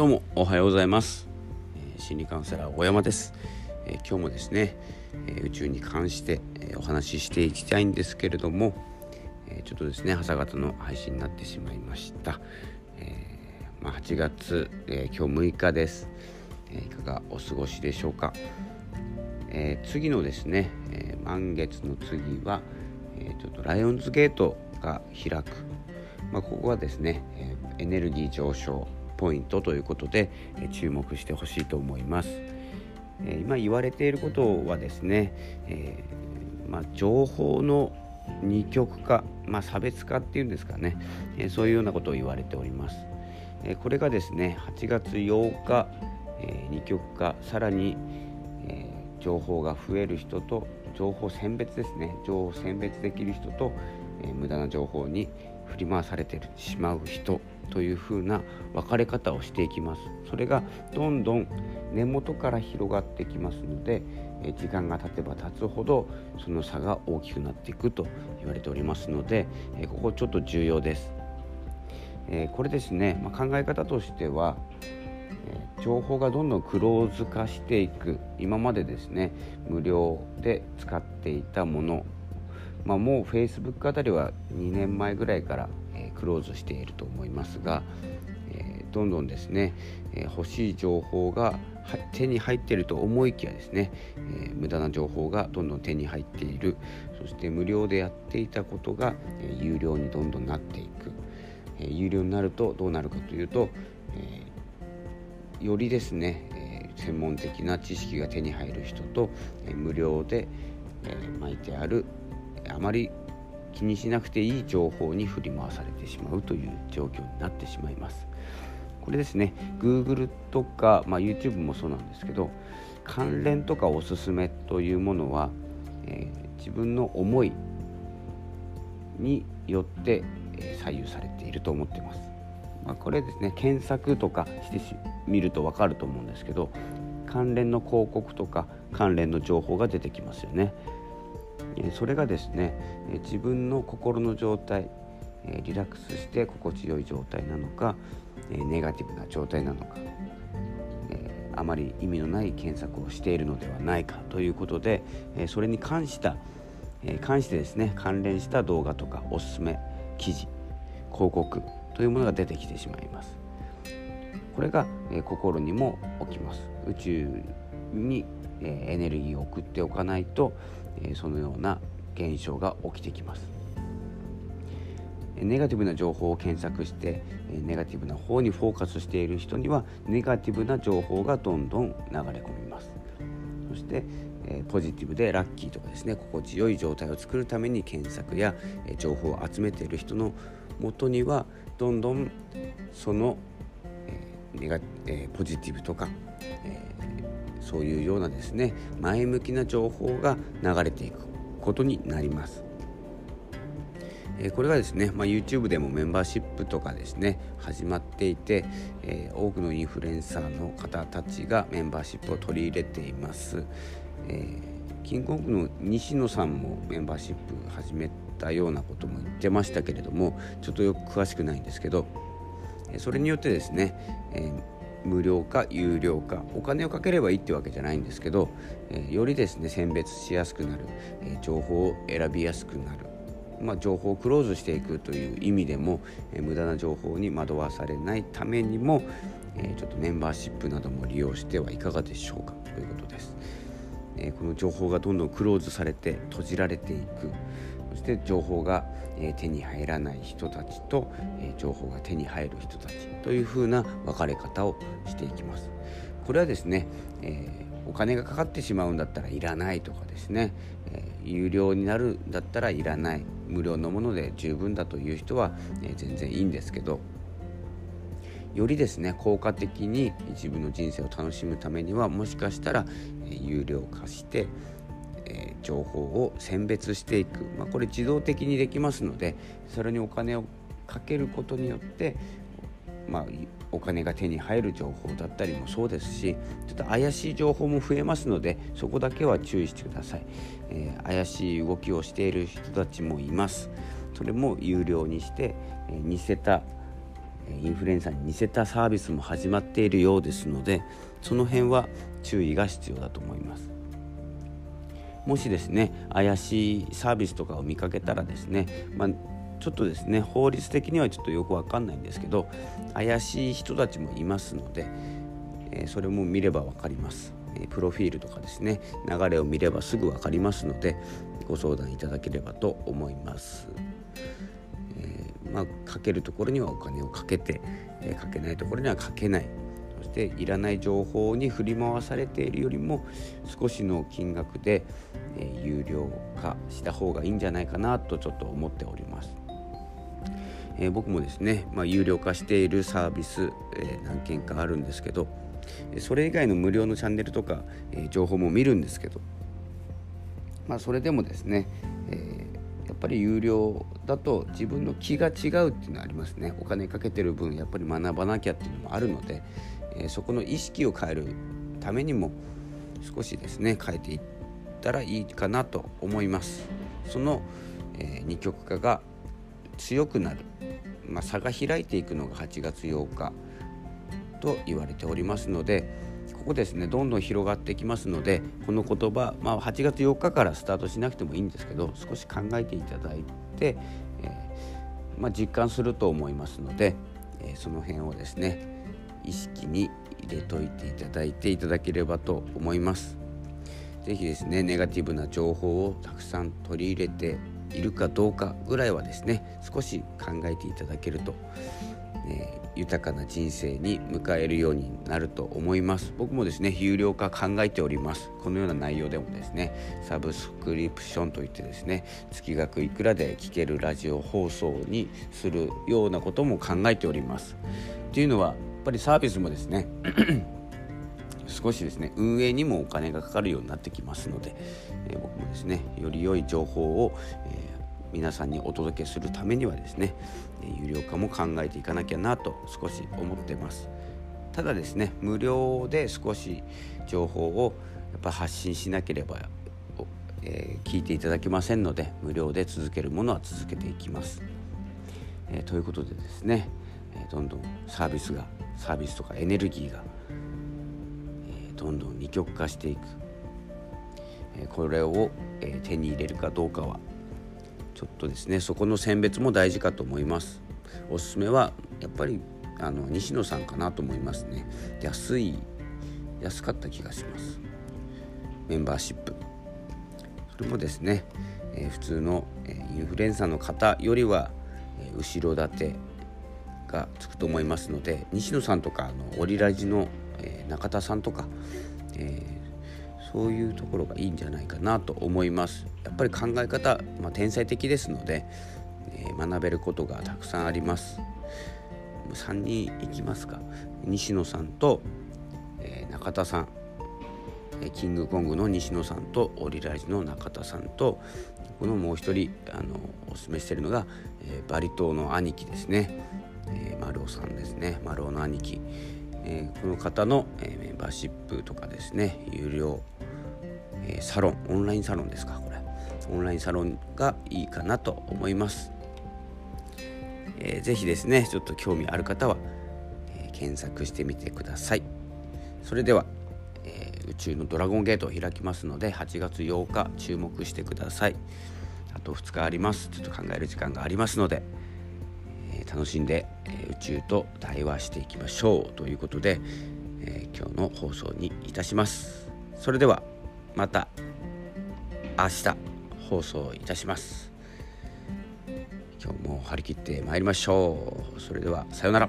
どうもおはようございます、心理カウンセラー大山です、え、今日もですね、え、宇宙に関して、えお話ししていきたいんですけれども、えちょっとですね朝方の配信になってしまいました、えまあ、8月、え今日6日です、えいかがお過ごしでしょうか、え次のですね、え満月の次は、えちょっとライオンズゲートが開く。まあ、ここはですね、エネルギー上昇。ポイントということで注目してほしいと思います。今言われていることはですね、え、まあ、情報の二極化、まあ、差別化っていうんですかね、えそういうようなことを言われております。えこれがですね8月8日、え二極化さらに、え情報が増える人と情報選別ですね情報選別できる人と、え無駄な情報に振り回されてしまう人というふうな分かれ方をしていきます。それがどんどん根元から広がってきますので時間が経てば経つほどその差が大きくなっていくと言われておりますのでここちょっと重要です。これですね、ま、考え方としては情報がどんどんクローズ化していく今までですね無料で使っていたものまあ、もう Facebook あたりは2年前ぐらいから、クローズしていると思いますが、えー、どんどんですね、え、欲しい情報が手に入っていると思いきやですね、え無駄な情報がどんどん手に入っている。そして無料でやっていたことが、え有料にどんどんなっていく、え有料になるとどうなるかというと、えよりですね、え専門的な知識が手に入る人と、え無料で、え巻いてあるあまり気にしなくていい情報に振り回されてしまうという状況になってしまいます。これですね Google とか、まあ、YouTube もそうなんですけど関連とかおすすめというものは、えー、自分の思いによって、えー、左右されていると思っています。まあ、これですね検索とかしてみると分かると思うんですけど関連の広告とか関連の情報が出てきますよね。それがですね自分の心の状態リラックスして心地よい状態なのかネガティブな状態なのかあまり意味のない検索をしているのではないかということでそれに関した関してですね関連した動画とかおすすめ記事広告というものが出てきてしまいます。これが心にも起きます。宇宙にエネルギーを送っておかないとそのような現象が起きてきます。ネガティブな情報を検索してネガティブな方にフォーカスしている人にはネガティブな情報がどんどん流れ込みます。そしてポジティブでラッキーとかですね心地よい状態を作るために検索や情報を集めている人のもとにはどんどんそのネガポジティブとか、そういうようなですね前向きな情報が流れていくことになります。えこれがですね、まあ、YouTube でもメンバーシップとかですね始まっていて、えー、多くのインフルエンサーの方たちがメンバーシップを取り入れています、えー、キングコングの西野さんもメンバーシップ始めたようなことも言ってましたけれどもちょっとよく詳しくないんですけどそれによってですね、えー無料か有料かお金をかければいいってわけじゃないんですけど、えー、よりですね選別しやすくなる、えー、情報を選びやすくなる、まあ、情報をクローズしていくという意味でも、えー、無駄な情報に惑わされないためにも、えちょっとメンバーシップなども利用してはいかがでしょうかということです。えこの情報がどんどんクローズされて閉じられていくして情報が、え手に入らない人たちと、え情報が手に入る人たちというふうな分かれ方をしていきます。これはですね、えー、お金がかかってしまうんだったらいらないとかですね、えー、有料になるんだったらいらない無料のもので十分だという人は、えー、全然いいんですけどよりですね効果的に自分の人生を楽しむためにはもしかしたら、え有料化して、情報を選別していく、まあ、これ自動的にできますのでそれにお金をかけることによって、まあ、お金が手に入る情報だったりもそうですしちょっと怪しい情報も増えますのでそこだけは注意してください、えー、怪しい動きをしている人たちもいます。それも有料にして、えー、似せたインフルエンサーに似せたサービスも始まっているようですのでその辺は注意が必要だと思います。もしですね怪しいサービスとかを見かけたらですね、まあ、ちょっとですね法律的にはちょっとよくわかんないんですけど怪しい人たちもいますので、えー、それも見れば分かります、えー、プロフィールとかですね流れを見ればすぐ分かりますのでご相談いただければと思います。えー、まあ、かけるところにはお金をかけて、えかけないところにはかけないしていらない情報に振り回されているよりも少しの金額で、え有料化した方がいいんじゃないかなとちょっと思っております。えー、僕もですね、まあ、有料化しているサービス、えー、何件かあるんですけどそれ以外の無料のチャンネルとか、えー、情報も見るんですけど、まあ、それでもですね、えやっぱり有料だと自分の気が違うっていうのはありますねお金かけてる分やっぱり学ばなきゃっていうのもあるので、えそこの意識を変えるためにも少しですね変えていったらいいかなと思います。その、え二極化が強くなる、まあ、差が開いていくのが8月8日と言われておりますのでここですねどんどん広がってきますのでこの言葉、まあ、8月4日からスタートしなくてもいいんですけど少し考えていただいて、えー、まあ、実感すると思いますので、えー、その辺をですね意識に入れといていただいていただければと思います。是非ですねネガティブな情報をたくさん取り入れているかどうかぐらいはですね少し考えていただけると、え、豊かな人生に迎えるようになると思います。僕もですね有料化考えております。このような内容でもですねサブスクリプションといってですね月額いくらで聴けるラジオ放送にするようなことも考えております。っていうのはっぱりサービスもですね 少しですね運営にもお金がかかるようになってきますので、え、僕もですねより良い情報を、え、皆さんにお届けするためにはですね有料化も考えていかなきゃなと少し思ってます。ただですね無料で少し情報をやっぱ発信しなければ、えー、聞いていただけませんので無料で続けるものは続けていきます、えー、ということでですね、えどんどんサービスがサービスとかエネルギーがえどんどん二極化していく、えこれを、え手に入れるかどうかはちょっとですねそこの選別も大事かと思います。おすすめはやっぱりあの西野さんかなと思いますね。安い安かった気がします。メンバーシップ。それもですね、えー、普通の、えー、インフルエンサーの方よりは、えー、後ろ盾。がつくと思いますので西野さんとかあのオリラジのえー、中田さんとか、えー、そういうところがいいんじゃないかなと思います。やっぱり考え方、まあ、天才的ですので、えー、学べることがたくさんあります。3人いきますか。西野さんと、え中田さん。キングコングの西野さんとオリラジの中田さんとこのもう一人あのおすすめしているのが、えバリ島の兄貴ですね、えー、丸尾さんですね。丸尾の兄貴。えー、この方の、えー、メンバーシップとかですね。有料、えー、サロンオンラインサロンですかこれ。オンラインサロンがいいかなと思います、えー、ぜひですねちょっと興味ある方は、えー、検索してみてください。それでは、えー、宇宙のドラゴンゲートを開きますので8月8日注目してください。あと2日あります。ちょっと考える時間がありますので。楽しんで、え宇宙と対話していきましょうということで、え今日の放送にいたします。それではまた明日放送いたします。今日も張り切ってまいりましょう。それではさようなら。